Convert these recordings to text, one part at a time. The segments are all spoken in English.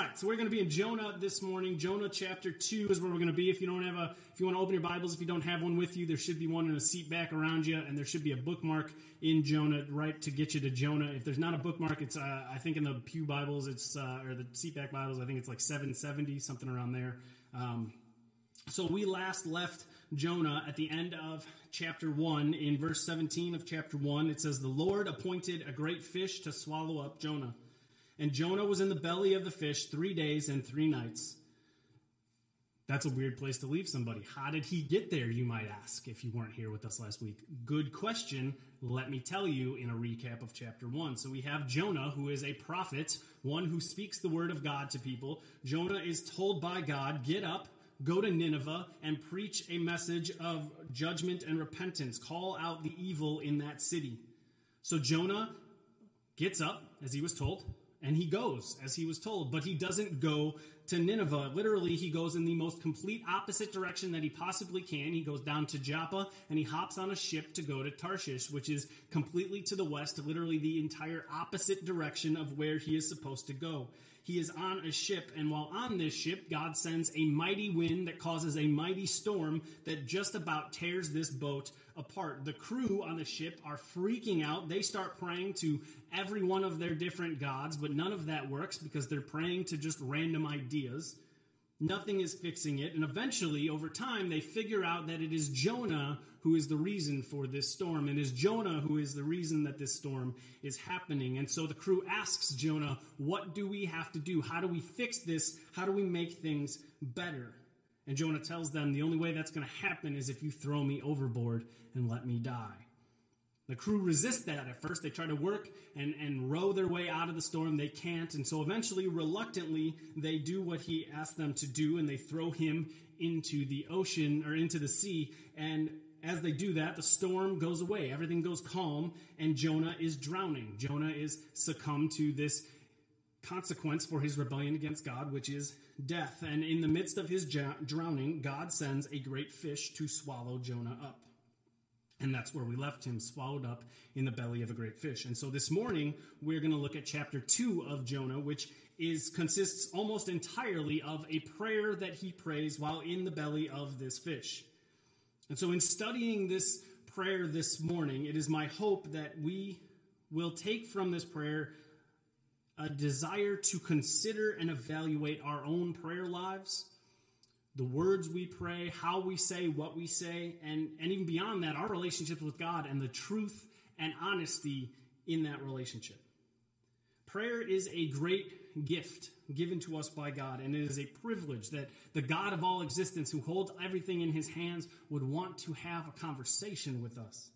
right, so we're going to be in Jonah this morning. Jonah chapter 2 is where we're going to be. If you don't have a if you want to open your Bibles, if you don't have one with you, there should be one in a seat back around you and there should be a bookmark in Jonah right to get you to Jonah. If there's not a bookmark, it's uh, I think in the Pew Bibles, it's uh, or the seat back Bibles, I think it's like 770, something around there. Um, so we last left Jonah at the end of chapter 1 in verse 17 of chapter 1. It says the Lord appointed a great fish to swallow up Jonah. And Jonah was in the belly of the fish three days and three nights. That's a weird place to leave somebody. How did he get there, you might ask, if you weren't here with us last week? Good question. Let me tell you in a recap of chapter 1. So we have Jonah, who is a prophet, one who speaks the word of God to people. Jonah is told by God, Get up, go to Nineveh, and preach a message of judgment and repentance. Call out the evil in that city. So Jonah gets up, as he was told, and he goes as he was told, but he doesn't go to Nineveh. Literally, he goes in the most complete opposite direction that he possibly can. He goes down to Joppa and he hops on a ship to go to Tarshish, which is completely to the west, literally the entire opposite direction of where he is supposed to go he is on a ship, and while on this ship, God sends a mighty wind that causes a mighty storm that just about tears this boat apart. The crew on the ship are freaking out. They start praying to every one of their different gods, but none of that works because they're praying to just random ideas. Nothing is fixing it. And eventually, over time, they figure out that it is Jonah who is the reason for this storm. And it is Jonah who is the reason that this storm is happening. And so the crew asks Jonah, What do we have to do? How do we fix this? How do we make things better? And Jonah tells them, The only way that's going to happen is if you throw me overboard and let me die. The crew resist that at first. They try to work and, and row their way out of the storm. They can't. And so eventually, reluctantly, they do what he asked them to do and they throw him into the ocean or into the sea. And as they do that, the storm goes away. Everything goes calm, and Jonah is drowning. Jonah is succumbed to this consequence for his rebellion against God, which is death. And in the midst of his drowning, God sends a great fish to swallow Jonah up. And that's where we left him, swallowed up in the belly of a great fish. And so this morning, we're going to look at chapter 2 of Jonah, which is consists almost entirely of a prayer that he prays while in the belly of this fish. And so, in studying this prayer this morning, it is my hope that we will take from this prayer a desire to consider and evaluate our own prayer lives, the words we pray, how we say what we say, and, and even beyond that, our relationships with God and the truth and honesty in that relationship. Prayer is a great gift given to us by God, and it is a privilege that the God of all existence, who holds everything in his hands, would want to have a conversation with us.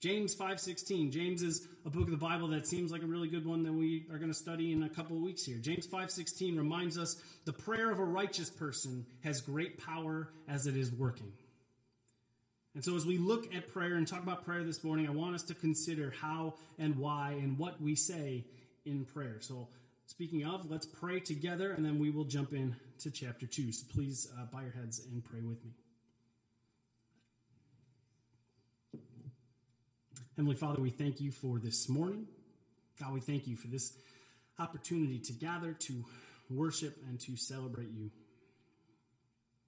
James 5:16. James is a book of the Bible that seems like a really good one that we are going to study in a couple of weeks here. James 5:16 reminds us the prayer of a righteous person has great power as it is working. And so, as we look at prayer and talk about prayer this morning, I want us to consider how and why and what we say in prayer. So, speaking of, let's pray together and then we will jump in to chapter 2. So, please uh, bow your heads and pray with me. Heavenly Father, we thank you for this morning. God, we thank you for this opportunity to gather, to worship, and to celebrate you.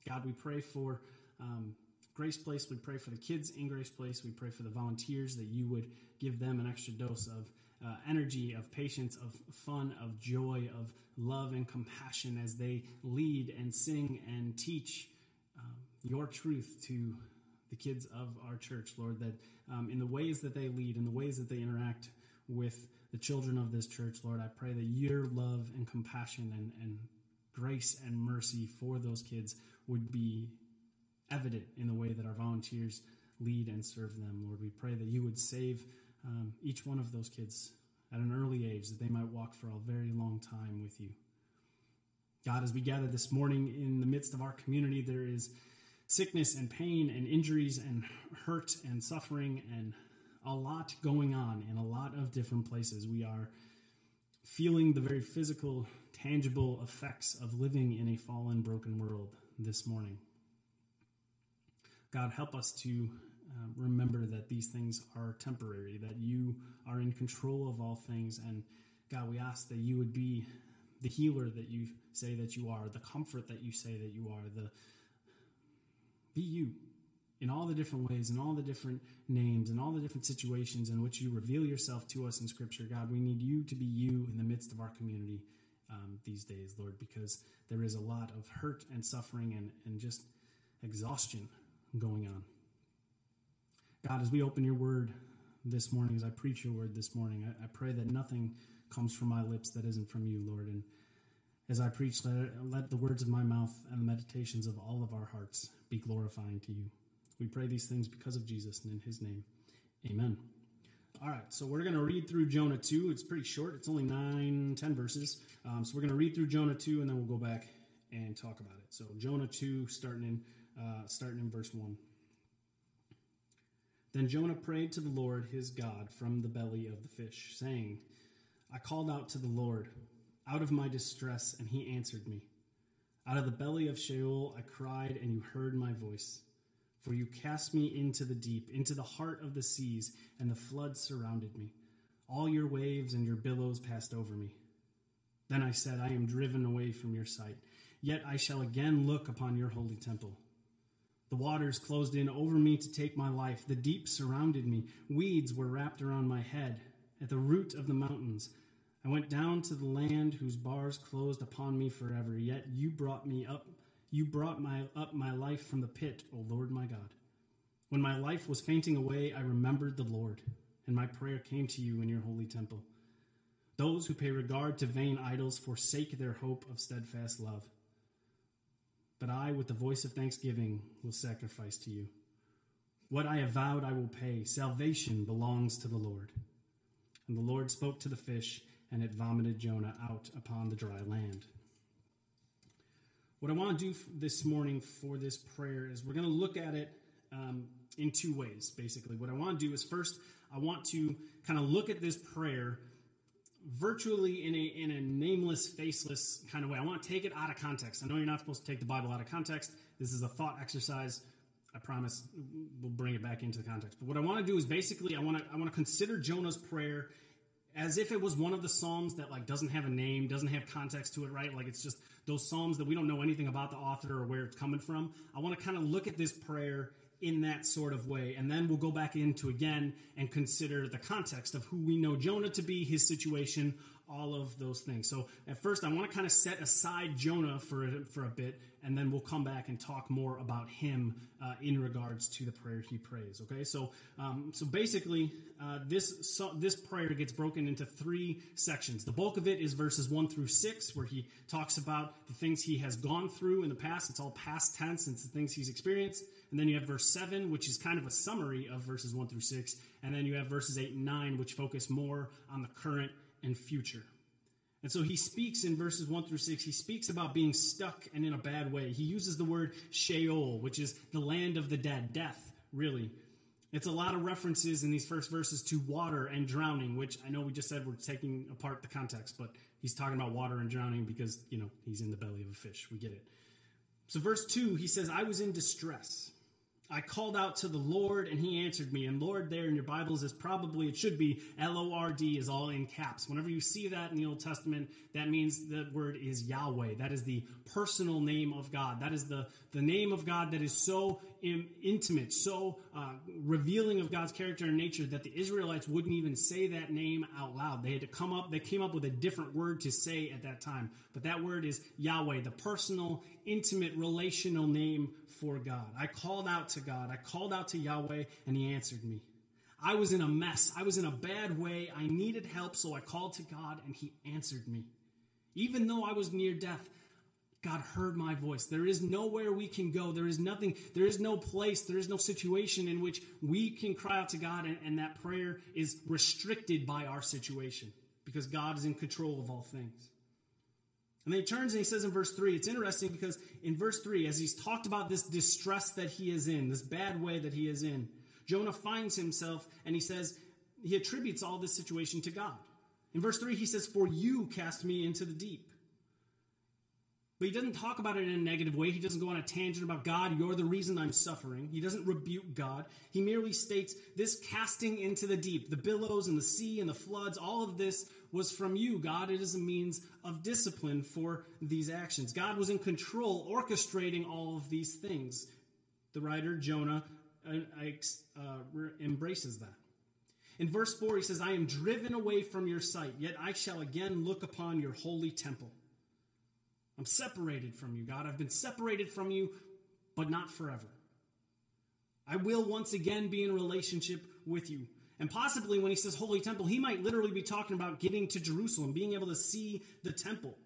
God, we pray for. Um, Grace Place, we pray for the kids in Grace Place. We pray for the volunteers that you would give them an extra dose of uh, energy, of patience, of fun, of joy, of love and compassion as they lead and sing and teach um, your truth to the kids of our church, Lord, that um, in the ways that they lead, in the ways that they interact with the children of this church, Lord, I pray that your love and compassion and, and grace and mercy for those kids would be evident in the way that our volunteers lead and serve them. Lord, we pray that you would save um, each one of those kids at an early age, that they might walk for a very long time with you. God, as we gather this morning in the midst of our community, there is sickness and pain and injuries and hurt and suffering and a lot going on in a lot of different places. We are feeling the very physical, tangible effects of living in a fallen, broken world this morning. God, help us to uh, remember that these things are temporary, that you are in control of all things. And God, we ask that you would be the healer that you say that you are, the comfort that you say that you are, the be you in all the different ways, in all the different names, in all the different situations in which you reveal yourself to us in Scripture. God, we need you to be you in the midst of our community um, these days, Lord, because there is a lot of hurt and suffering and, and just exhaustion going on. God, as we open your word this morning, as I preach your word this morning, I, I pray that nothing comes from my lips that isn't from you, Lord. And as I preach, let, the words of my mouth and the meditations of all of our hearts be glorifying to you. We pray these things because of Jesus and in his name. Amen. All right, so we're going to read through Jonah 2. It's pretty short, it's only nine, ten verses. Um, so we're going to read through Jonah 2 and then we'll go back and talk about it. So Jonah 2, starting in, uh, starting in verse 1. Then Jonah prayed to the Lord his God from the belly of the fish, saying, I called out to the Lord out of my distress, and he answered me. Out of the belly of Sheol I cried, and you heard my voice. For you cast me into the deep, into the heart of the seas, and the flood surrounded me. All your waves and your billows passed over me. Then I said, I am driven away from your sight. Yet I shall again look upon your holy temple. The waters closed in over me to take my life. The deep surrounded me. Weeds were wrapped around my head. At the root of the mountains, I went down to the land whose bars closed upon me forever. Yet you brought me up. You brought my up my life from the pit, O Lord my God. When my life was fainting away, I remembered the Lord, and my prayer came to you in your holy temple. Those who pay regard to vain idols forsake their hope of steadfast love. But I, with the voice of thanksgiving, will sacrifice to you. What I have vowed, I will pay. Salvation belongs to the Lord. And the Lord spoke to the fish, and it vomited Jonah out upon the dry land. What I want to do this morning for this prayer is we're going to look at it um, in two ways, basically. What I want to do is first, I want to kind of look at this prayer virtually in a in a nameless, faceless kind of way. I want to take it out of context. I know you're not supposed to take the Bible out of context. This is a thought exercise. I promise we'll bring it back into the context. But what I want to do is basically I want to I want to consider Jonah's prayer as if it was one of the psalms that like doesn't have a name, doesn't have context to it, right? Like it's just those psalms that we don't know anything about the author or where it's coming from. I want to kind of look at this prayer in that sort of way. And then we'll go back into again and consider the context of who we know Jonah to be, his situation, all of those things. So at first, I want to kind of set aside Jonah for a, for a bit, and then we'll come back and talk more about him uh, in regards to the prayer he prays. Okay, so um, so basically, uh, this so, this prayer gets broken into three sections. The bulk of it is verses one through six, where he talks about the things he has gone through in the past. It's all past tense. It's the things he's experienced. And then you have verse 7, which is kind of a summary of verses 1 through 6. And then you have verses 8 and 9, which focus more on the current and future. And so he speaks in verses 1 through 6, he speaks about being stuck and in a bad way. He uses the word Sheol, which is the land of the dead, death, really. It's a lot of references in these first verses to water and drowning, which I know we just said we're taking apart the context, but he's talking about water and drowning because, you know, he's in the belly of a fish. We get it. So, verse 2, he says, I was in distress. I called out to the Lord and he answered me. And Lord, there in your Bibles is probably, it should be L O R D, is all in caps. Whenever you see that in the Old Testament, that means the word is Yahweh. That is the personal name of God. That is the, the name of God that is so intimate, so uh, revealing of God's character and nature that the Israelites wouldn't even say that name out loud. They had to come up, they came up with a different word to say at that time. But that word is Yahweh, the personal, intimate, relational name for God. I called out to God. I called out to Yahweh, and He answered me. I was in a mess. I was in a bad way. I needed help, so I called to God, and He answered me. Even though I was near death, God heard my voice. There is nowhere we can go. There is nothing, there is no place, there is no situation in which we can cry out to God, and, and that prayer is restricted by our situation because God is in control of all things. And then he turns and he says in verse 3, it's interesting because in verse 3, as he's talked about this distress that he is in, this bad way that he is in, Jonah finds himself and he says, he attributes all this situation to God. In verse 3, he says, For you cast me into the deep. But he doesn't talk about it in a negative way. He doesn't go on a tangent about God, you're the reason I'm suffering. He doesn't rebuke God. He merely states this casting into the deep, the billows and the sea and the floods, all of this was from you. God, it is a means of discipline for these actions. God was in control, orchestrating all of these things. The writer, Jonah, uh, uh, embraces that. In verse 4, he says, I am driven away from your sight, yet I shall again look upon your holy temple. I'm separated from you, God. I've been separated from you, but not forever. I will once again be in relationship with you. And possibly when he says holy temple, he might literally be talking about getting to Jerusalem, being able to see the temple.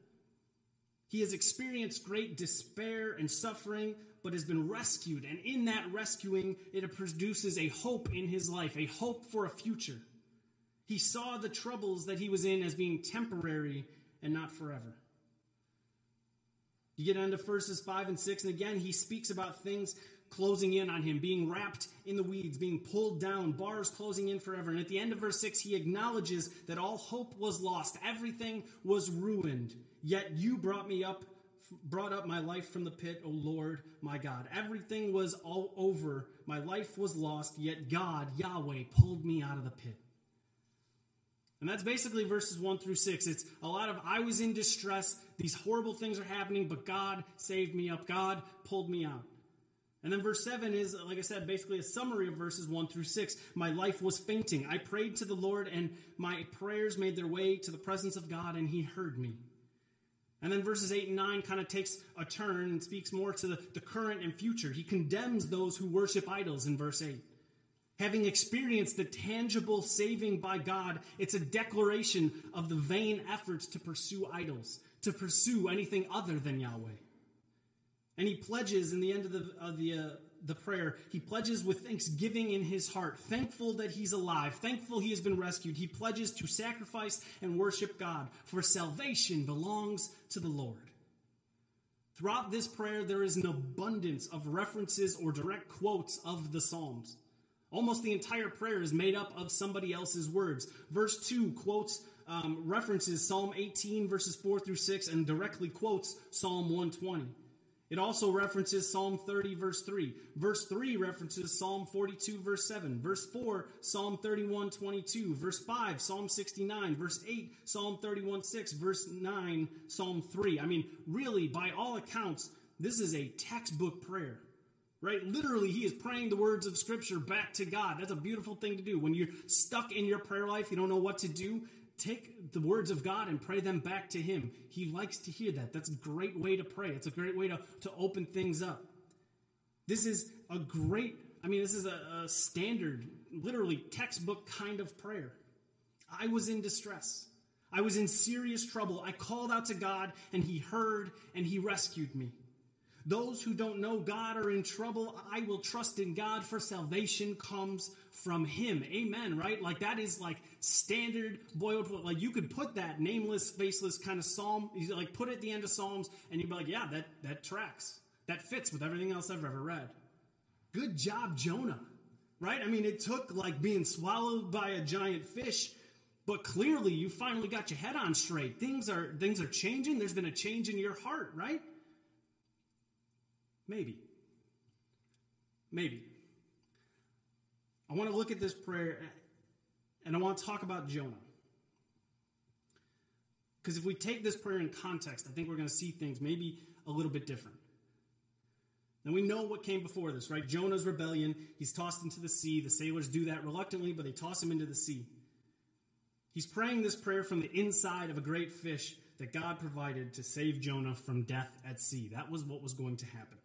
He has experienced great despair and suffering, but has been rescued. And in that rescuing, it produces a hope in his life, a hope for a future. He saw the troubles that he was in as being temporary and not forever. You get into verses 5 and 6, and again, he speaks about things closing in on him, being wrapped in the weeds, being pulled down, bars closing in forever. And at the end of verse 6, he acknowledges that all hope was lost, everything was ruined. Yet you brought me up brought up my life from the pit, O Lord, my God. Everything was all over. My life was lost, yet God, Yahweh, pulled me out of the pit. And that's basically verses 1 through 6. It's a lot of I was in distress, these horrible things are happening, but God saved me up. God pulled me out. And then verse 7 is, like I said, basically a summary of verses 1 through 6. My life was fainting. I prayed to the Lord, and my prayers made their way to the presence of God, and He heard me. And then verses 8 and 9 kind of takes a turn and speaks more to the, the current and future. He condemns those who worship idols in verse 8. Having experienced the tangible saving by God, it's a declaration of the vain efforts to pursue idols, to pursue anything other than Yahweh. And he pledges in the end of the, of the, uh, the prayer, he pledges with thanksgiving in his heart, thankful that he's alive, thankful he has been rescued. He pledges to sacrifice and worship God, for salvation belongs to the Lord. Throughout this prayer, there is an abundance of references or direct quotes of the Psalms. Almost the entire prayer is made up of somebody else's words. Verse 2 quotes, um, references Psalm 18, verses 4 through 6, and directly quotes Psalm 120. It also references Psalm 30, verse 3. Verse 3 references Psalm 42, verse 7. Verse 4, Psalm 31, 22. Verse 5, Psalm 69. Verse 8, Psalm 31, 6. Verse 9, Psalm 3. I mean, really, by all accounts, this is a textbook prayer. Right? Literally, he is praying the words of Scripture back to God. That's a beautiful thing to do. When you're stuck in your prayer life, you don't know what to do, take the words of God and pray them back to Him. He likes to hear that. That's a great way to pray. It's a great way to, to open things up. This is a great, I mean, this is a, a standard, literally textbook kind of prayer. I was in distress. I was in serious trouble. I called out to God, and He heard and He rescued me. Those who don't know God are in trouble. I will trust in God for salvation comes from Him. Amen, right? Like that is like standard boiled, like you could put that nameless, faceless kind of psalm, like put it at the end of Psalms and you'd be like, yeah, that, that tracks. That fits with everything else I've ever read. Good job, Jonah, right? I mean, it took like being swallowed by a giant fish but clearly you finally got your head on straight things are things are changing there's been a change in your heart right Maybe. Maybe. I want to look at this prayer and I want to talk about Jonah. Because if we take this prayer in context, I think we're going to see things maybe a little bit different. Now we know what came before this, right? Jonah's rebellion. He's tossed into the sea. The sailors do that reluctantly, but they toss him into the sea. He's praying this prayer from the inside of a great fish that God provided to save Jonah from death at sea. That was what was going to happen.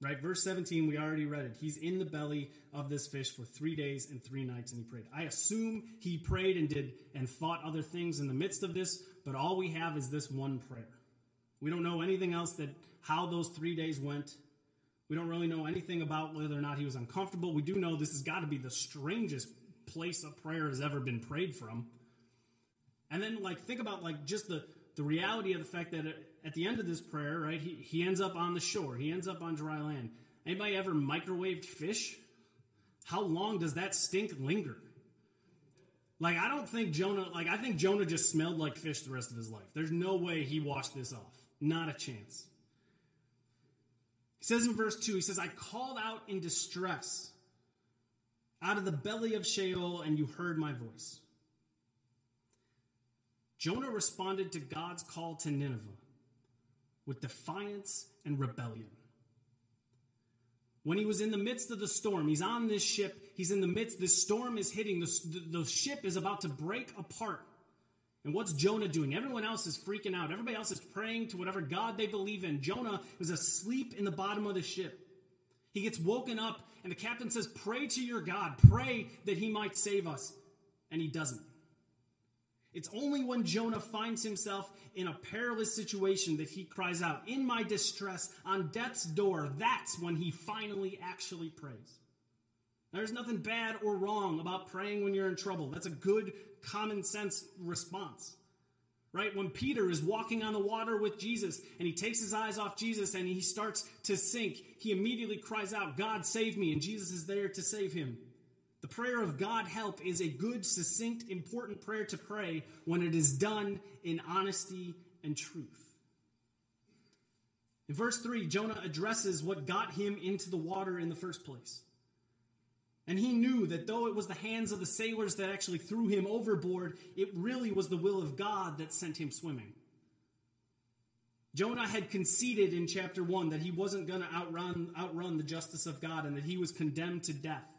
Right? Verse 17, we already read it. He's in the belly of this fish for three days and three nights, and he prayed. I assume he prayed and did and thought other things in the midst of this, but all we have is this one prayer. We don't know anything else that how those three days went. We don't really know anything about whether or not he was uncomfortable. We do know this has got to be the strangest place a prayer has ever been prayed from. And then, like, think about like just the the reality of the fact that at the end of this prayer, right, he, he ends up on the shore. He ends up on dry land. Anybody ever microwaved fish? How long does that stink linger? Like, I don't think Jonah, like, I think Jonah just smelled like fish the rest of his life. There's no way he washed this off. Not a chance. He says in verse 2, he says, I called out in distress out of the belly of Sheol, and you heard my voice. Jonah responded to God's call to Nineveh with defiance and rebellion. When he was in the midst of the storm, he's on this ship, he's in the midst, this storm is hitting, the, the, ship is about to break apart. And what's Jonah doing? Everyone else is freaking out. Everybody else is praying to whatever God they believe in. Jonah is asleep in the bottom of the ship. He gets woken up, and the captain says, Pray to your God. Pray that he might save us. And he doesn't. It's only when Jonah finds himself in a perilous situation that he cries out, In my distress, on death's door, that's when he finally actually prays. There's nothing bad or wrong about praying when you're in trouble. That's a good common sense response. Right? When Peter is walking on the water with Jesus and he takes his eyes off Jesus and he starts to sink, he immediately cries out, God, save me. And Jesus is there to save him. The prayer of God help is a good, succinct, important prayer to pray when it is done in honesty and truth. In verse 3, Jonah addresses what got him into the water in the first place. And he knew that though it was the hands of the sailors that actually threw him overboard, it really was the will of God that sent him swimming. Jonah had conceded in chapter 1 that he wasn't going to outrun, outrun the justice of God and that he was condemned to death.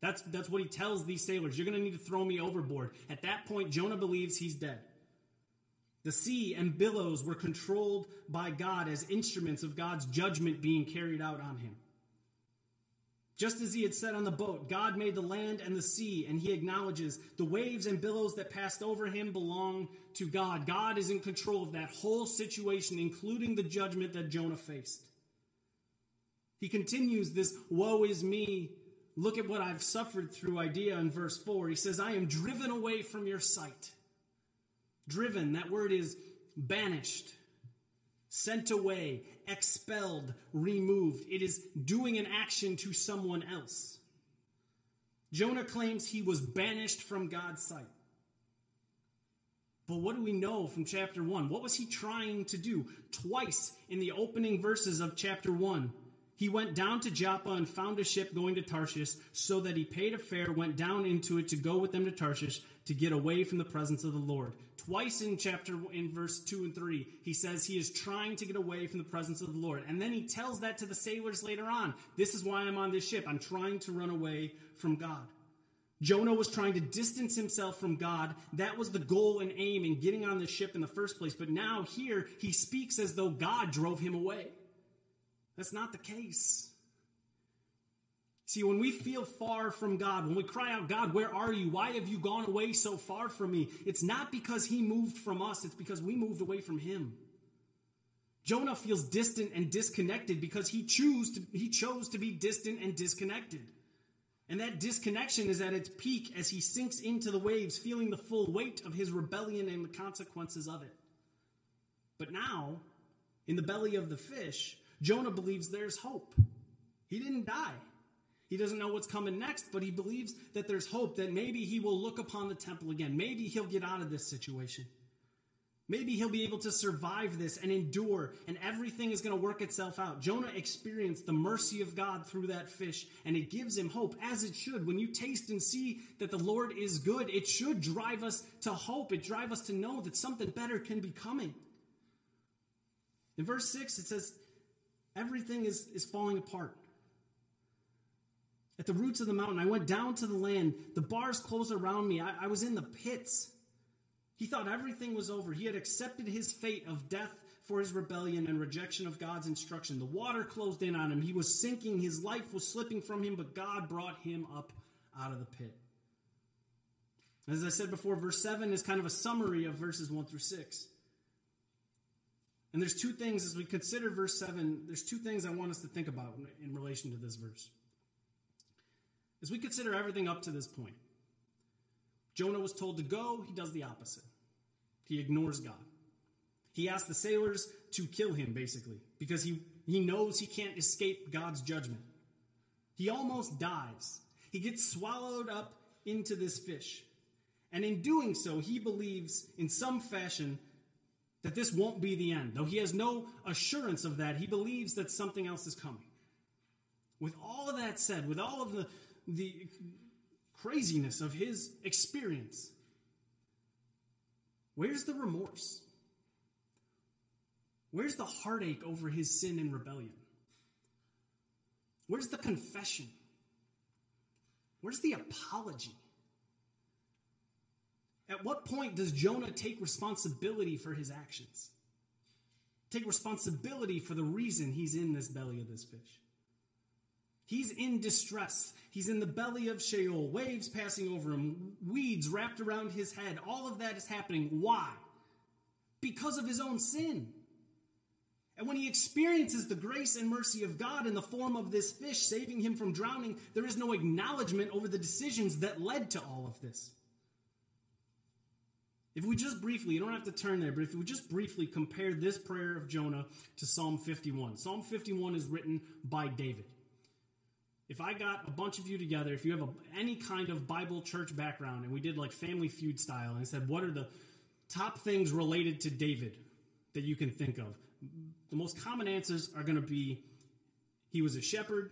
That's, that's what he tells these sailors. You're going to need to throw me overboard. At that point, Jonah believes he's dead. The sea and billows were controlled by God as instruments of God's judgment being carried out on him. Just as he had said on the boat, God made the land and the sea, and he acknowledges the waves and billows that passed over him belong to God. God is in control of that whole situation, including the judgment that Jonah faced. He continues this woe is me Look at what I've suffered through idea in verse 4. He says, I am driven away from your sight. Driven, that word is banished, sent away, expelled, removed. It is doing an action to someone else. Jonah claims he was banished from God's sight. But what do we know from chapter 1? What was he trying to do? Twice in the opening verses of chapter 1, he went down to Joppa and found a ship going to Tarshish, so that he paid a fare, went down into it to go with them to Tarshish to get away from the presence of the Lord. Twice in chapter in verse 2 and 3, he says he is trying to get away from the presence of the Lord. And then he tells that to the sailors later on. This is why I'm on this ship. I'm trying to run away from God. Jonah was trying to distance himself from God. That was the goal and aim in getting on the ship in the first place. But now here he speaks as though God drove him away. That's not the case. See, when we feel far from God, when we cry out, God, where are you? Why have you gone away so far from me? It's not because he moved from us, it's because we moved away from him. Jonah feels distant and disconnected because he, choose to, he chose to be distant and disconnected. And that disconnection is at its peak as he sinks into the waves, feeling the full weight of his rebellion and the consequences of it. But now, in the belly of the fish, Jonah believes there's hope. He didn't die. He doesn't know what's coming next, but he believes that there's hope that maybe he will look upon the temple again. Maybe he'll get out of this situation. Maybe he'll be able to survive this and endure, and everything is going to work itself out. Jonah experienced the mercy of God through that fish, and it gives him hope, as it should. When you taste and see that the Lord is good, it should drive us to hope. It drive us to know that something better can be coming. In verse 6, it says, Everything is, is falling apart. At the roots of the mountain, I went down to the land. The bars closed around me. I, I was in the pits. He thought everything was over. He had accepted his fate of death for his rebellion and rejection of God's instruction. The water closed in on him. He was sinking. His life was slipping from him, but God brought him up out of the pit. As I said before, verse 7 is kind of a summary of verses 1 through 6. And there's two things as we consider verse 7, there's two things I want us to think about in relation to this verse. As we consider everything up to this point, Jonah was told to go, he does the opposite. He ignores God. He asks the sailors to kill him, basically, because he, he knows he can't escape God's judgment. He almost dies. He gets swallowed up into this fish. And in doing so, he believes in some fashion that this won't be the end. Though he has no assurance of that, he believes that something else is coming. With all of that said, with all of the, the craziness of his experience, Where's the remorse? Where's the heartache over his sin and rebellion? Where's the confession? Where's the apology? At what point does Jonah take responsibility for his actions? Take responsibility for the reason he's in this belly of this fish. He's in distress. He's in the belly of Sheol, waves passing over him, weeds wrapped around his head. All of that is happening. Why? Because of his own sin. And when he experiences the grace and mercy of God in the form of this fish saving him from drowning, there is no acknowledgement over the decisions that led to all of this. If we just briefly, you don't have to turn there, but if we just briefly compare this prayer of Jonah to Psalm 51. Psalm 51 is written by David. If I got a bunch of you together, if you have a, any kind of Bible church background, and we did like Family Feud style, and said, what are the top things related to David that you can think of? the most common answers are going to be he was a shepherd,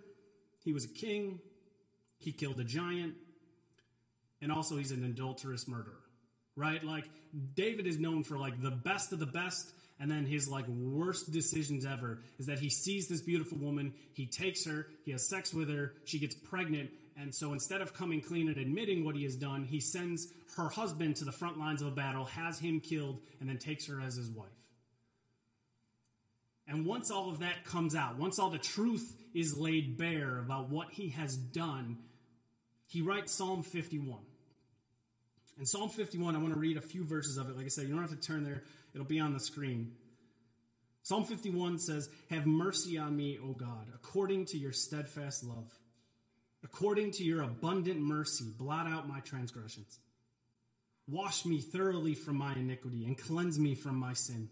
he was a king, he killed a giant, and also he's an adulterous murderer. Right? Like David is known for like the best of the best and then his like worst decisions ever is that he sees this beautiful woman, he takes her, he has sex with her, she gets pregnant, and so instead of coming clean and admitting what he has done, he sends her husband to the front lines of a battle, has him killed, and then takes her as his wife. And once all of that comes out, once all the truth is laid bare about what he has done, he writes Psalm 51. And Psalm 51, I want to read a few verses of it. Like I said, you don't have to turn there, it'll be on the screen. Psalm 51 says, Have mercy on me, O God, according to your steadfast love. According to your abundant mercy, blot out my transgressions. Wash me thoroughly from my iniquity and cleanse me from my sin.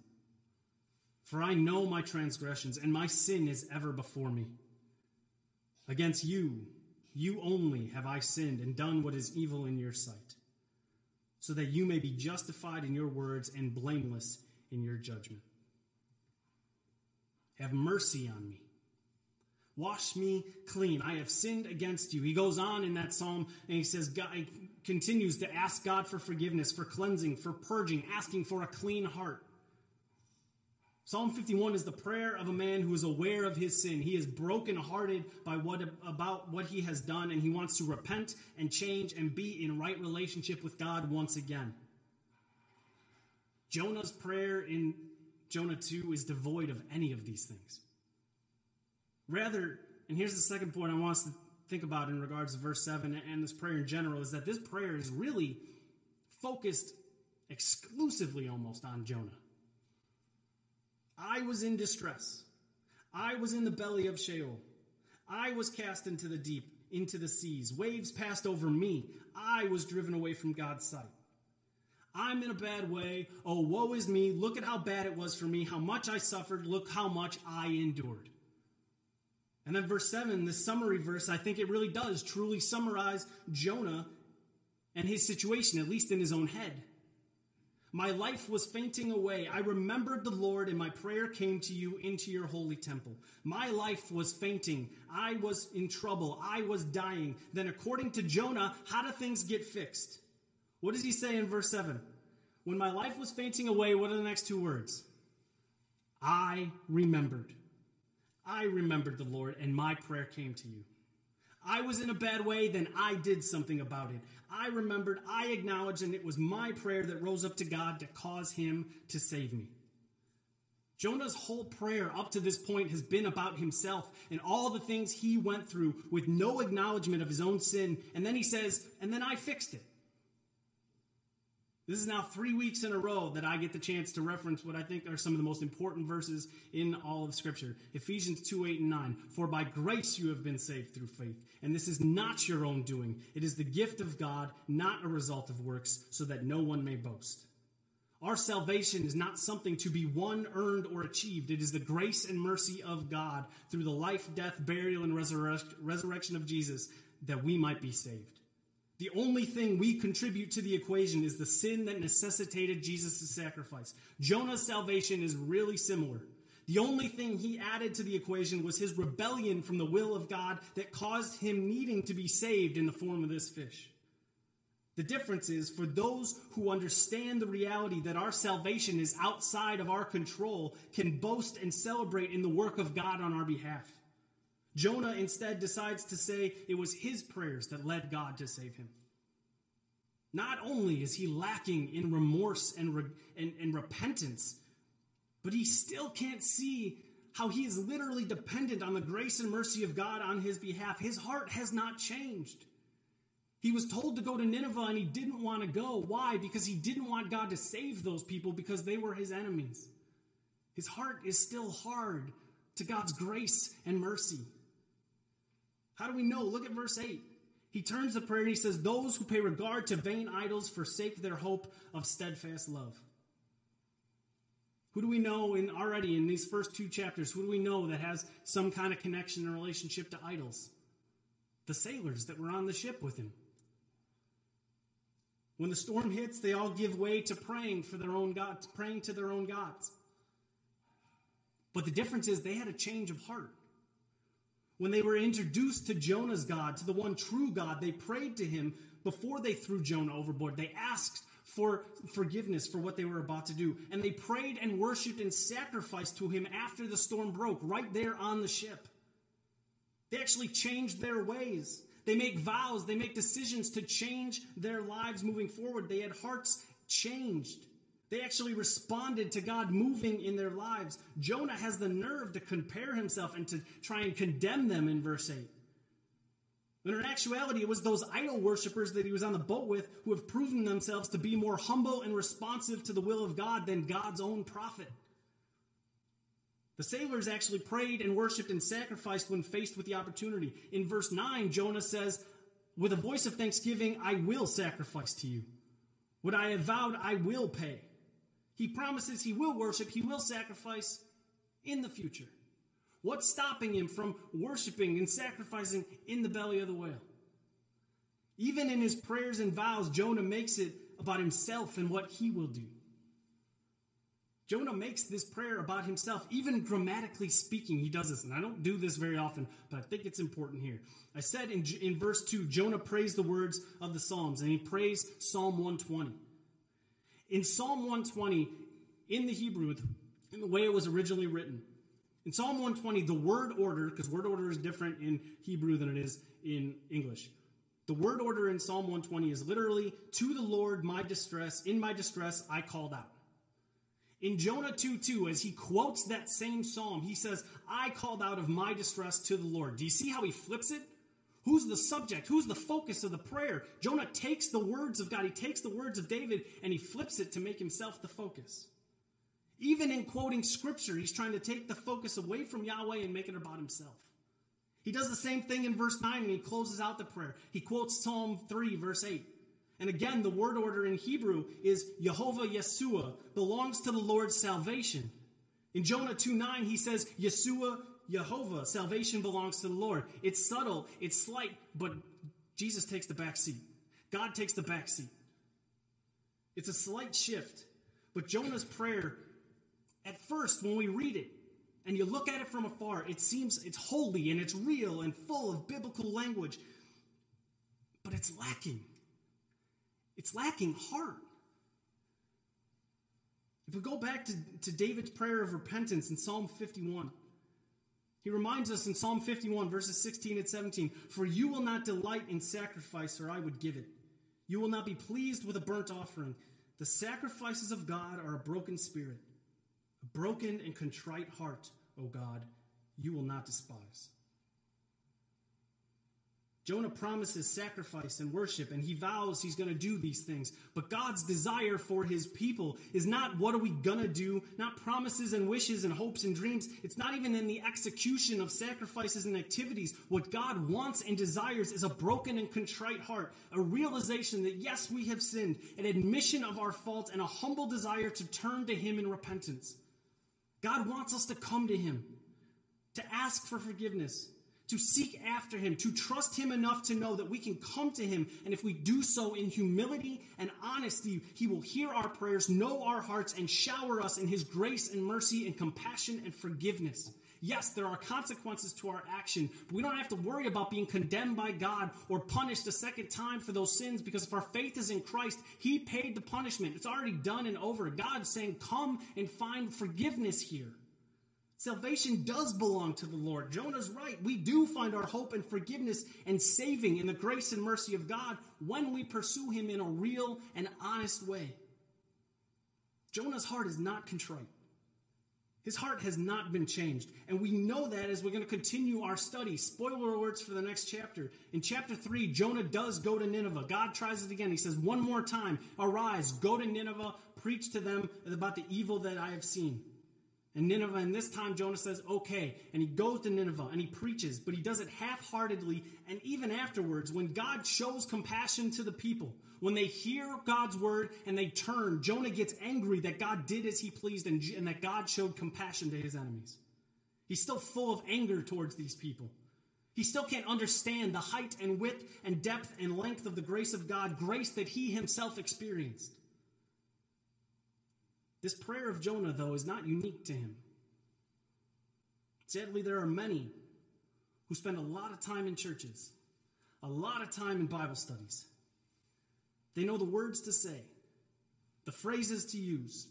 For I know my transgressions, and my sin is ever before me. Against you, you only have I sinned and done what is evil in your sight, so that you may be justified in your words and blameless in your judgment. Have mercy on me. Wash me clean. I have sinned against you. He goes on in that psalm and he says, God, he continues to ask God for forgiveness, for cleansing, for purging, asking for a clean heart. Psalm 51 is the prayer of a man who is aware of his sin. He is brokenhearted by what about what he has done and he wants to repent and change and be in right relationship with God once again. Jonah's prayer in Jonah 2 is devoid of any of these things. Rather, and here's the second point I want us to think about in regards to verse 7 and this prayer in general is that this prayer is really focused exclusively almost on Jonah. I was in distress. I was in the belly of Sheol. I was cast into the deep, into the seas. Waves passed over me. I was driven away from God's sight. I'm in a bad way. Oh, woe is me. Look at how bad it was for me, how much I suffered. Look how much I endured. And then verse 7, this summary verse, I think it really does truly summarize Jonah and his situation, at least in his own head. My life was fainting away. I remembered the Lord, and my prayer came to you into your holy temple. My life was fainting. I was in trouble. I was dying. Then, according to Jonah, how do things get fixed? What does he say in verse 7? When my life was fainting away, what are the next two words? I remembered. I remembered the Lord, and my prayer came to you. I was in a bad way, then I did something about it. I remembered, I acknowledged, and it was my prayer that rose up to God to cause him to save me. Jonah's whole prayer up to this point has been about himself and all the things he went through with no acknowledgement of his own sin. And then he says, and then I fixed it. This is now three weeks in a row that I get the chance to reference what I think are some of the most important verses in all of Scripture. Ephesians 2 8 and 9. For by grace you have been saved through faith. And this is not your own doing, it is the gift of God, not a result of works, so that no one may boast. Our salvation is not something to be won, earned, or achieved. It is the grace and mercy of God through the life, death, burial, and resurrection of Jesus that we might be saved. The only thing we contribute to the equation is the sin that necessitated Jesus' sacrifice. Jonah's salvation is really similar. The only thing he added to the equation was his rebellion from the will of God that caused him needing to be saved in the form of this fish. The difference is for those who understand the reality that our salvation is outside of our control, can boast and celebrate in the work of God on our behalf. Jonah instead decides to say it was his prayers that led God to save him. Not only is he lacking in remorse and, re- and, and repentance, but he still can't see how he is literally dependent on the grace and mercy of God on his behalf. His heart has not changed. He was told to go to Nineveh and he didn't want to go. Why? Because he didn't want God to save those people because they were his enemies. His heart is still hard to God's grace and mercy. How do we know? Look at verse 8. He turns the prayer and he says, Those who pay regard to vain idols forsake their hope of steadfast love. Who do we know in already in these first two chapters? Who do we know that has some kind of connection and relationship to idols? The sailors that were on the ship with him. When the storm hits, they all give way to praying for their own gods, praying to their own gods. But the difference is they had a change of heart. When they were introduced to Jonah's God, to the one true God, they prayed to him before they threw Jonah overboard. They asked for forgiveness for what they were about to do. And they prayed and worshiped and sacrificed to him after the storm broke, right there on the ship. They actually changed their ways. They make vows, they make decisions to change their lives moving forward. They had hearts changed. They actually responded to God moving in their lives. Jonah has the nerve to compare himself and to try and condemn them in verse 8. When in actuality, it was those idol worshippers that he was on the boat with who have proven themselves to be more humble and responsive to the will of God than God's own prophet. The sailors actually prayed and worshiped and sacrificed when faced with the opportunity. In verse 9, Jonah says, With a voice of thanksgiving, I will sacrifice to you. What I have vowed, I will pay. He promises he will worship, he will sacrifice in the future. What's stopping him from worshiping and sacrificing in the belly of the whale? Even in his prayers and vows, Jonah makes it about himself and what he will do. Jonah makes this prayer about himself, even grammatically speaking. He does this, and I don't do this very often, but I think it's important here. I said in, in verse 2, Jonah prays the words of the Psalms, and he prays Psalm 120. In Psalm 120, in the Hebrew, in the way it was originally written, in Psalm 120, the word order, because word order is different in Hebrew than it is in English. The word order in Psalm 120 is literally, To the Lord my distress, in my distress I called out. In Jonah 2 2, as he quotes that same psalm, he says, I called out of my distress to the Lord. Do you see how he flips it? Who's the subject? Who's the focus of the prayer? Jonah takes the words of God, he takes the words of David, and he flips it to make himself the focus. Even in quoting scripture, he's trying to take the focus away from Yahweh and make it about himself. He does the same thing in verse 9 when he closes out the prayer. He quotes Psalm 3, verse 8. And again, the word order in Hebrew is Jehovah Yeshua, belongs to the Lord's salvation. In Jonah 2 9, he says, Yeshua, Jehovah, salvation belongs to the Lord. It's subtle, it's slight, but Jesus takes the back seat. God takes the back seat. It's a slight shift. But Jonah's prayer, at first, when we read it, and you look at it from afar, it seems it's holy and it's real and full of biblical language, but it's lacking. It's lacking heart. If we go back to, to David's prayer of repentance in Psalm 51, he reminds us in Psalm 51, verses 16 and 17 For you will not delight in sacrifice, or I would give it. You will not be pleased with a burnt offering. The sacrifices of God are a broken spirit, a broken and contrite heart, O God, you will not despise. Jonah promises sacrifice and worship, and he vows he's going to do these things. But God's desire for his people is not what are we going to do, not promises and wishes and hopes and dreams. It's not even in the execution of sacrifices and activities. What God wants and desires is a broken and contrite heart, a realization that yes, we have sinned, an admission of our fault, and a humble desire to turn to him in repentance. God wants us to come to him, to ask for forgiveness to seek after him, to trust him enough to know that we can come to him. And if we do so in humility and honesty, he will hear our prayers, know our hearts, and shower us in his grace and mercy and compassion and forgiveness. Yes, there are consequences to our action, but we don't have to worry about being condemned by God or punished a second time for those sins because if our faith is in Christ, He paid the punishment. It's already done and over. God's saying, Come and find forgiveness here. Salvation does belong to the Lord. Jonah's right. We do find our hope and forgiveness and saving in the grace and mercy of God when we pursue Him in a real and honest way. Jonah's heart is not contrite. His heart has not been changed. And we know that as we're going to continue our study. Spoiler alerts for the next chapter. In chapter 3, Jonah does go to Nineveh. God tries it again. He says, One more time, arise, go to Nineveh, preach to them about the evil that I have seen. And Nineveh, and this time Jonah says, okay. And he goes to Nineveh and he preaches, but he does it half heartedly. And even afterwards, when God shows compassion to the people, when they hear God's word and they turn, Jonah gets angry that God did as he pleased and, and that God showed compassion to his enemies. He's still full of anger towards these people. He still can't understand the height and width and depth and length of the grace of God, grace that he himself experienced. This prayer of Jonah, though, is not unique to him. Sadly, there are many who spend a lot of time in churches, a lot of time in Bible studies. They know the words to say, the phrases to use.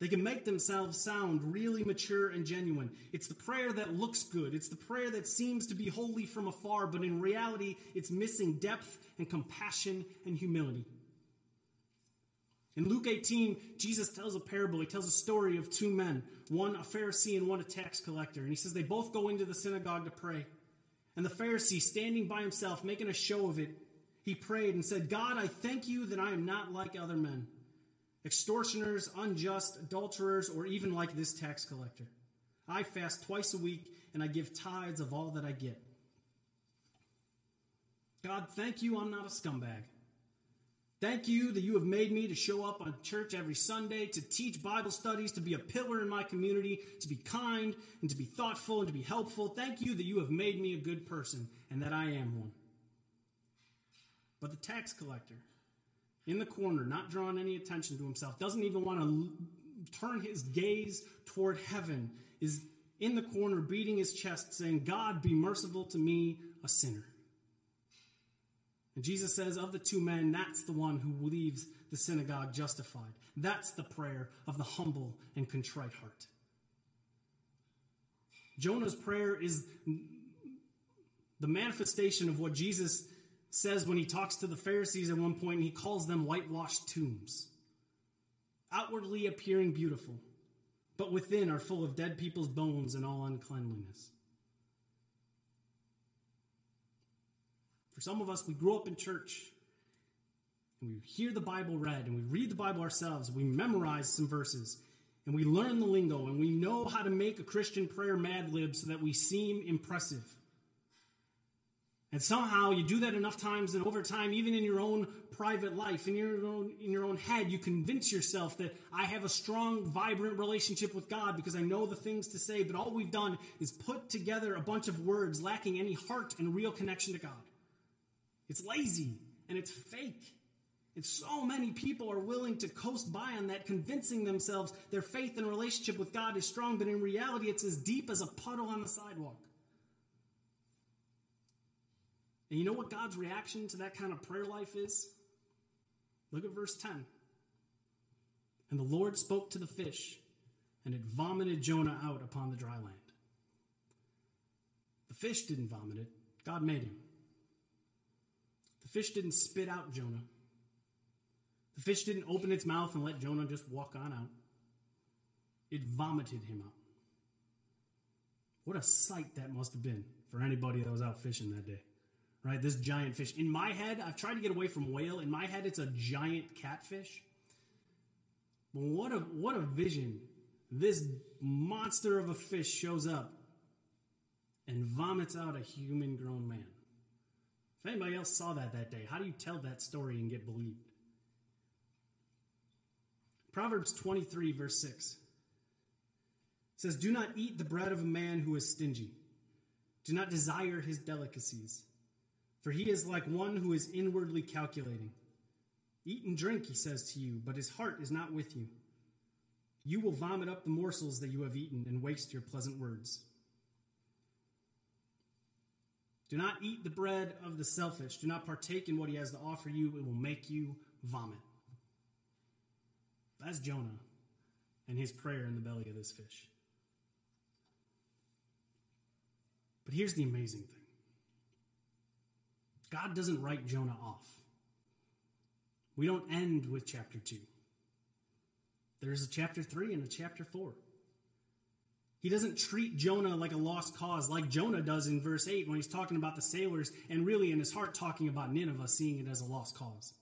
They can make themselves sound really mature and genuine. It's the prayer that looks good. It's the prayer that seems to be holy from afar, but in reality, it's missing depth and compassion and humility. In Luke 18, Jesus tells a parable. He tells a story of two men, one a Pharisee and one a tax collector. And he says they both go into the synagogue to pray. And the Pharisee, standing by himself, making a show of it, he prayed and said, God, I thank you that I am not like other men, extortioners, unjust, adulterers, or even like this tax collector. I fast twice a week and I give tithes of all that I get. God, thank you I'm not a scumbag. Thank you that you have made me to show up on church every Sunday, to teach Bible studies, to be a pillar in my community, to be kind and to be thoughtful and to be helpful. Thank you that you have made me a good person and that I am one. But the tax collector, in the corner, not drawing any attention to himself, doesn't even want to turn his gaze toward heaven, is in the corner beating his chest, saying, God, be merciful to me, a sinner. And Jesus says, of the two men, that's the one who leaves the synagogue justified. That's the prayer of the humble and contrite heart. Jonah's prayer is the manifestation of what Jesus says when he talks to the Pharisees at one point and he calls them whitewashed tombs. Outwardly appearing beautiful, but within are full of dead people's bones and all uncleanliness. For some of us, we grew up in church and we hear the Bible read and we read the Bible ourselves. We memorize some verses and we learn the lingo and we know how to make a Christian prayer mad lib so that we seem impressive. And somehow you do that enough times and over time, even in your own private life, in your own, in your own head, you convince yourself that I have a strong, vibrant relationship with God because I know the things to say. But all we've done is put together a bunch of words lacking any heart and real connection to God. It's lazy and it's fake. And so many people are willing to coast by on that, convincing themselves their faith and relationship with God is strong, but in reality, it's as deep as a puddle on the sidewalk. And you know what God's reaction to that kind of prayer life is? Look at verse 10. And the Lord spoke to the fish, and it vomited Jonah out upon the dry land. The fish didn't vomit it, God made him. The fish didn't spit out Jonah. The fish didn't open its mouth and let Jonah just walk on out. It vomited him out. What a sight that must have been for anybody that was out fishing that day. Right? This giant fish. In my head, I've tried to get away from whale. In my head, it's a giant catfish. But what a what a vision. This monster of a fish shows up and vomits out a human grown man. Anybody else saw that that day, how do you tell that story and get believed? Proverbs 23, verse 6 says, Do not eat the bread of a man who is stingy. Do not desire his delicacies, for he is like one who is inwardly calculating. Eat and drink, he says to you, but his heart is not with you. You will vomit up the morsels that you have eaten and waste your pleasant words. Do not eat the bread of the selfish. Do not partake in what he has to offer you. It will make you vomit. That's Jonah and his prayer in the belly of this fish. But here's the amazing thing God doesn't write Jonah off. We don't end with chapter 2. There's a chapter 3 and a chapter 4. He doesn't treat Jonah like a lost cause, like Jonah does in verse 8 when he's talking about the sailors and really in his heart talking about Nineveh, seeing it as a lost cause.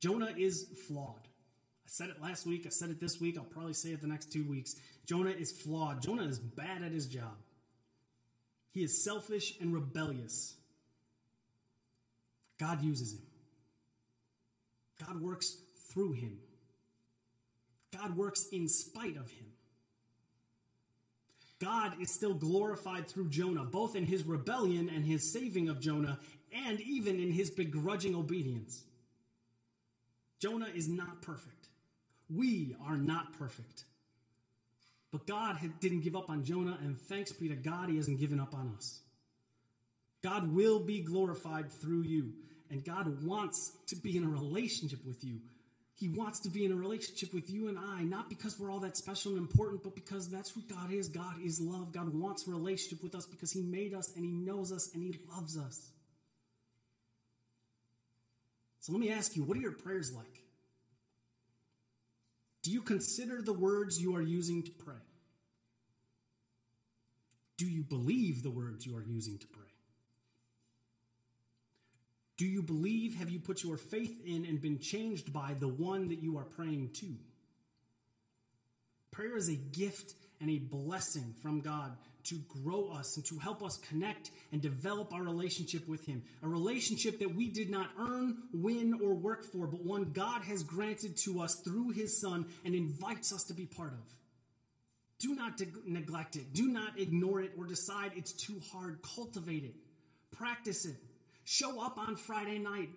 Jonah is flawed. I said it last week, I said it this week, I'll probably say it the next two weeks. Jonah is flawed. Jonah is bad at his job. He is selfish and rebellious. God uses him. God works through him. God works in spite of him. God is still glorified through Jonah, both in his rebellion and his saving of Jonah, and even in his begrudging obedience. Jonah is not perfect. We are not perfect. But God didn't give up on Jonah, and thanks be to God, he hasn't given up on us. God will be glorified through you, and God wants to be in a relationship with you. He wants to be in a relationship with you and I, not because we're all that special and important, but because that's who God is. God is love. God wants a relationship with us because He made us and He knows us and He loves us. So let me ask you what are your prayers like? Do you consider the words you are using to pray? Do you believe the words you are using to pray? Do you believe? Have you put your faith in and been changed by the one that you are praying to? Prayer is a gift and a blessing from God to grow us and to help us connect and develop our relationship with Him. A relationship that we did not earn, win, or work for, but one God has granted to us through His Son and invites us to be part of. Do not de- neglect it. Do not ignore it or decide it's too hard. Cultivate it. Practice it. Show up on Friday night.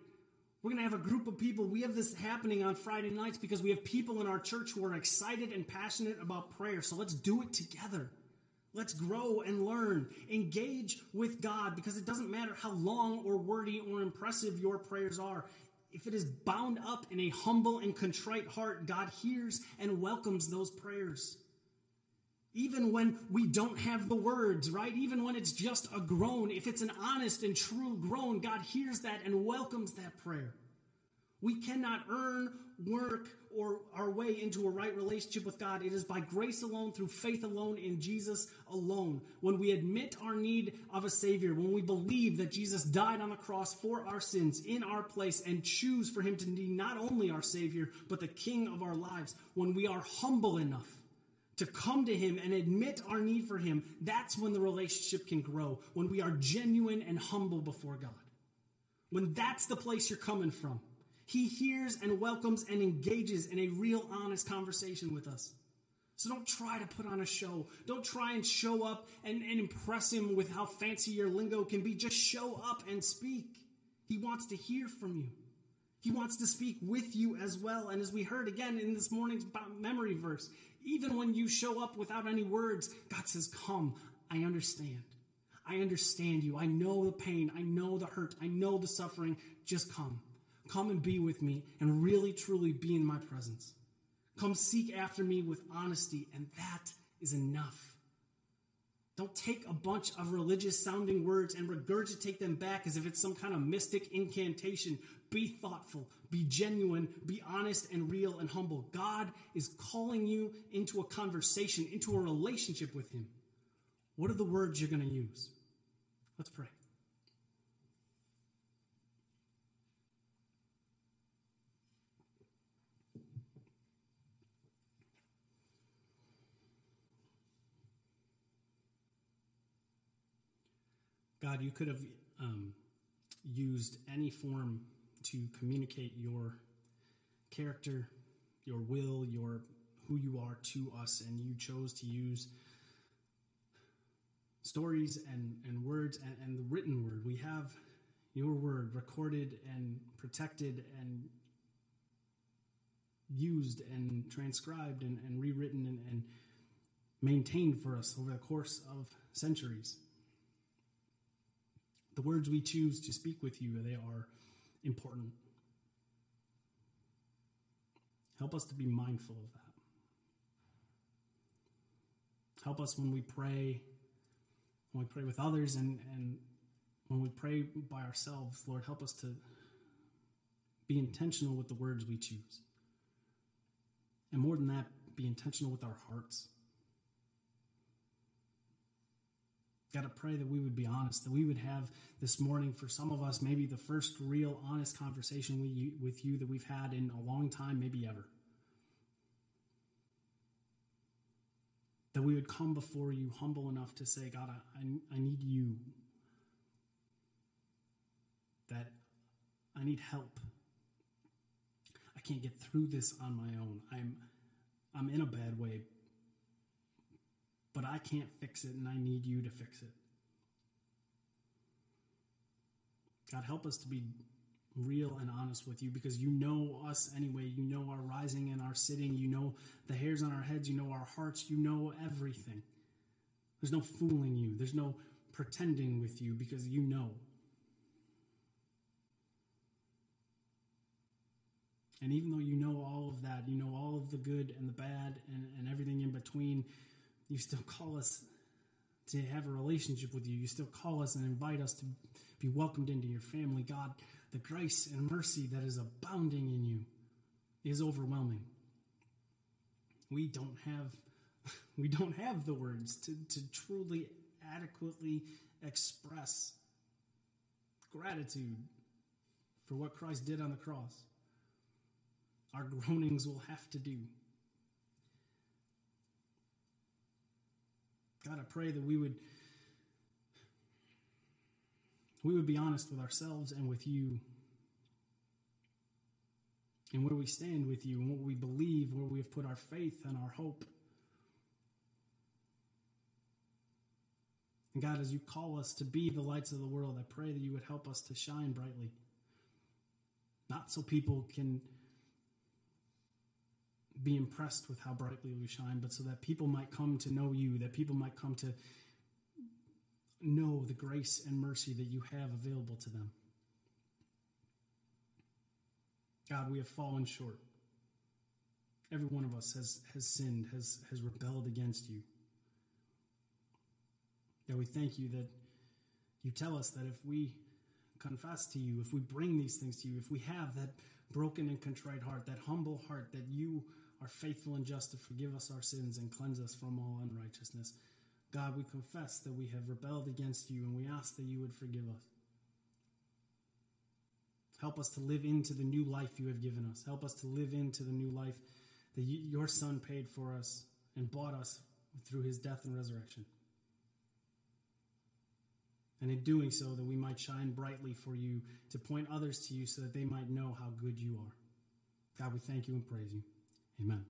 We're going to have a group of people. We have this happening on Friday nights because we have people in our church who are excited and passionate about prayer. So let's do it together. Let's grow and learn. Engage with God because it doesn't matter how long or wordy or impressive your prayers are. If it is bound up in a humble and contrite heart, God hears and welcomes those prayers. Even when we don't have the words, right? Even when it's just a groan, if it's an honest and true groan, God hears that and welcomes that prayer. We cannot earn, work, or our way into a right relationship with God. It is by grace alone, through faith alone, in Jesus alone. When we admit our need of a Savior, when we believe that Jesus died on the cross for our sins in our place and choose for Him to be not only our Savior, but the King of our lives, when we are humble enough to come to Him and admit our need for Him, that's when the relationship can grow. When we are genuine and humble before God. When that's the place you're coming from. He hears and welcomes and engages in a real, honest conversation with us. So don't try to put on a show. Don't try and show up and, and impress him with how fancy your lingo can be. Just show up and speak. He wants to hear from you. He wants to speak with you as well. And as we heard again in this morning's memory verse, even when you show up without any words, God says, Come, I understand. I understand you. I know the pain. I know the hurt. I know the suffering. Just come. Come and be with me and really, truly be in my presence. Come seek after me with honesty, and that is enough. Don't take a bunch of religious sounding words and regurgitate them back as if it's some kind of mystic incantation. Be thoughtful, be genuine, be honest and real and humble. God is calling you into a conversation, into a relationship with Him. What are the words you're going to use? Let's pray. God, you could have um, used any form to communicate your character, your will, your who you are to us, and you chose to use stories and, and words and, and the written word. We have your word recorded and protected and used and transcribed and, and rewritten and, and maintained for us over the course of centuries. The words we choose to speak with you, they are important. Help us to be mindful of that. Help us when we pray, when we pray with others, and, and when we pray by ourselves, Lord, help us to be intentional with the words we choose. And more than that, be intentional with our hearts. Got to pray that we would be honest, that we would have this morning, for some of us, maybe the first real honest conversation we, with you that we've had in a long time, maybe ever. That we would come before you humble enough to say, God, I, I need you. That I need help. I can't get through this on my own. I'm, I'm in a bad way, but I can't fix it and I need you to fix it. God, help us to be real and honest with you because you know us anyway. You know our rising and our sitting. You know the hairs on our heads. You know our hearts. You know everything. There's no fooling you, there's no pretending with you because you know. And even though you know all of that, you know all of the good and the bad and, and everything in between, you still call us to have a relationship with you. You still call us and invite us to be welcomed into your family. God, the grace and mercy that is abounding in you is overwhelming. We don't have we don't have the words to, to truly adequately express gratitude for what Christ did on the cross. Our groanings will have to do. God, I pray that we would we would be honest with ourselves and with you and where we stand with you and what we believe, where we have put our faith and our hope. And God, as you call us to be the lights of the world, I pray that you would help us to shine brightly. Not so people can be impressed with how brightly we shine, but so that people might come to know you, that people might come to know the grace and mercy that you have available to them. God, we have fallen short. Every one of us has, has sinned, has, has rebelled against you. God, we thank you that you tell us that if we confess to you, if we bring these things to you, if we have that broken and contrite heart, that humble heart, that you are faithful and just to forgive us our sins and cleanse us from all unrighteousness. God, we confess that we have rebelled against you and we ask that you would forgive us. Help us to live into the new life you have given us. Help us to live into the new life that you, your Son paid for us and bought us through his death and resurrection. And in doing so, that we might shine brightly for you, to point others to you so that they might know how good you are. God, we thank you and praise you. Amen.